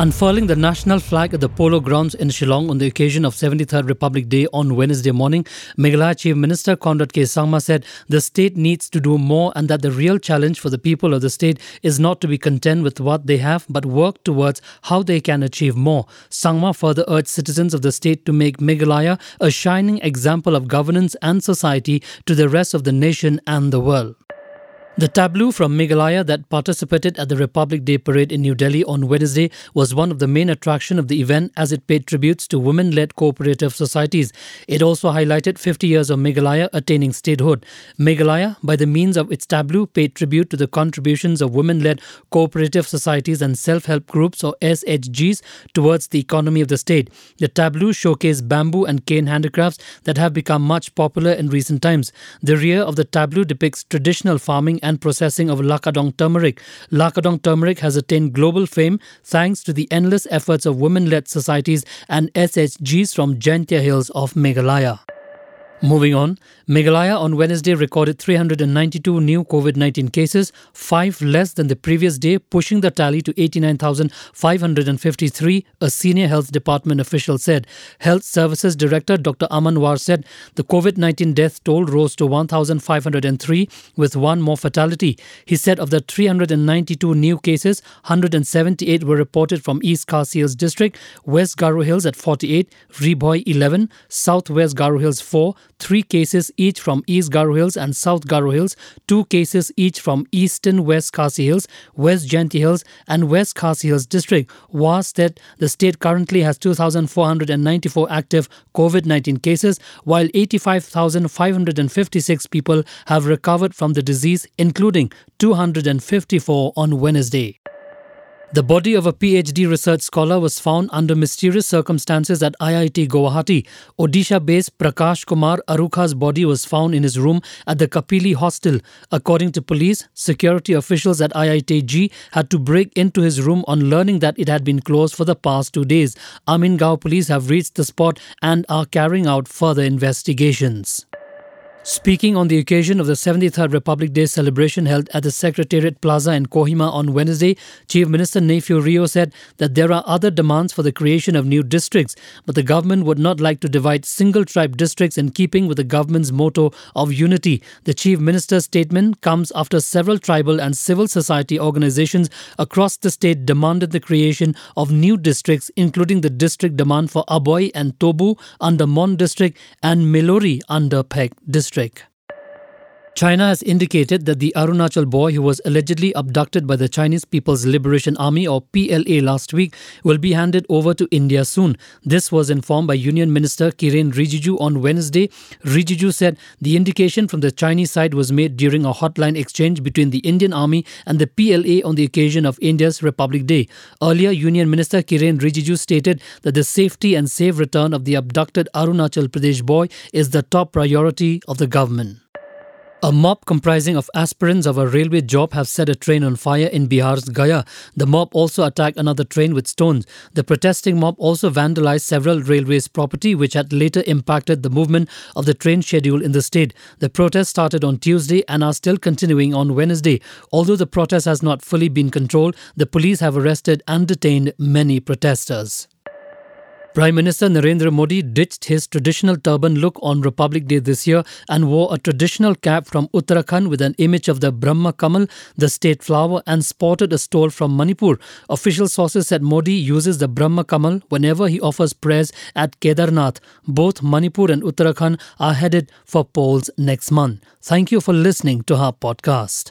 Unfurling the national flag at the Polo Grounds in Shillong on the occasion of 73rd Republic Day on Wednesday morning, Meghalaya Chief Minister Conrad K. Sangma said the state needs to do more and that the real challenge for the people of the state is not to be content with what they have but work towards how they can achieve more. Sangma further urged citizens of the state to make Meghalaya a shining example of governance and society to the rest of the nation and the world. The tableau from Meghalaya that participated at the Republic Day parade in New Delhi on Wednesday was one of the main attraction of the event as it paid tributes to women-led cooperative societies. It also highlighted 50 years of Meghalaya attaining statehood. Meghalaya, by the means of its tableau, paid tribute to the contributions of women-led cooperative societies and self-help groups or SHGs towards the economy of the state. The tableau showcased bamboo and cane handicrafts that have become much popular in recent times. The rear of the tableau depicts traditional farming and and processing of Lakadong turmeric. Lakadong turmeric has attained global fame thanks to the endless efforts of women led societies and SHGs from Jaintia Hills of Meghalaya. Moving on, Meghalaya on Wednesday recorded 392 new COVID 19 cases, five less than the previous day, pushing the tally to 89,553, a senior health department official said. Health Services Director Dr. Aman War said the COVID 19 death toll rose to 1,503, with one more fatality. He said of the 392 new cases, 178 were reported from East Khasi Hills District, West Garo Hills at 48, Ri-Bhoi 11, Southwest Garo Hills 4, three cases each from East Garo Hills and South Garo Hills, two cases each from Eastern West Khasi Hills, West Jaintia Hills, and West Khasi Hills District. Was that the state currently has 2,494 active COVID 19 cases, while 85,556 people have recovered from the disease, including 254 on Wednesday. The body of a PhD research scholar was found under mysterious circumstances at IIT Guwahati. Odisha based Prakash Kumar Arukha's body was found in his room at the Kapili hostel. According to police, security officials at IITG had to break into his room on learning that it had been closed for the past two days. Amingaon police have reached the spot and are carrying out further investigations. Speaking on the occasion of the 73rd Republic Day celebration held at the Secretariat Plaza in Kohima on Wednesday, Chief Minister Neiphiu Rio said that there are other demands for the creation of new districts, but the government would not like to divide single tribe districts in keeping with the government's motto of unity. The Chief Minister's statement comes after several tribal and civil society organizations across the state demanded the creation of new districts, including the district demand for Aboi and Tobu under Mon district and Meluri under Phek district district. China has indicated that the Arunachal boy who was allegedly abducted by the Chinese People's Liberation Army or PLA last week will be handed over to India soon. This was informed by Union Minister Kiren Rijiju on Wednesday. Rijiju said the indication from the Chinese side was made during a hotline exchange between the Indian Army and the PLA on the occasion of India's Republic Day. Earlier, Union Minister Kiren Rijiju stated that the safety and safe return of the abducted Arunachal Pradesh boy is the top priority of the government. A mob comprising of aspirants of a railway job have set a train on fire in Bihar's Gaya. The mob also attacked another train with stones. The protesting mob also vandalized several railways property which had later impacted the movement of the train schedule in the state. The protests started on Tuesday and are still continuing on Wednesday. Although the protest has not fully been controlled, the police have arrested and detained many protesters. Prime Minister Narendra Modi ditched his traditional turban look on Republic Day this year and wore a traditional cap from Uttarakhand with an image of the Brahma Kamal, the state flower, and sported a stole from Manipur. Official sources said Modi uses the Brahma Kamal whenever he offers prayers at Kedarnath. Both Manipur and Uttarakhand are headed for polls next month. Thank you for listening to our podcast.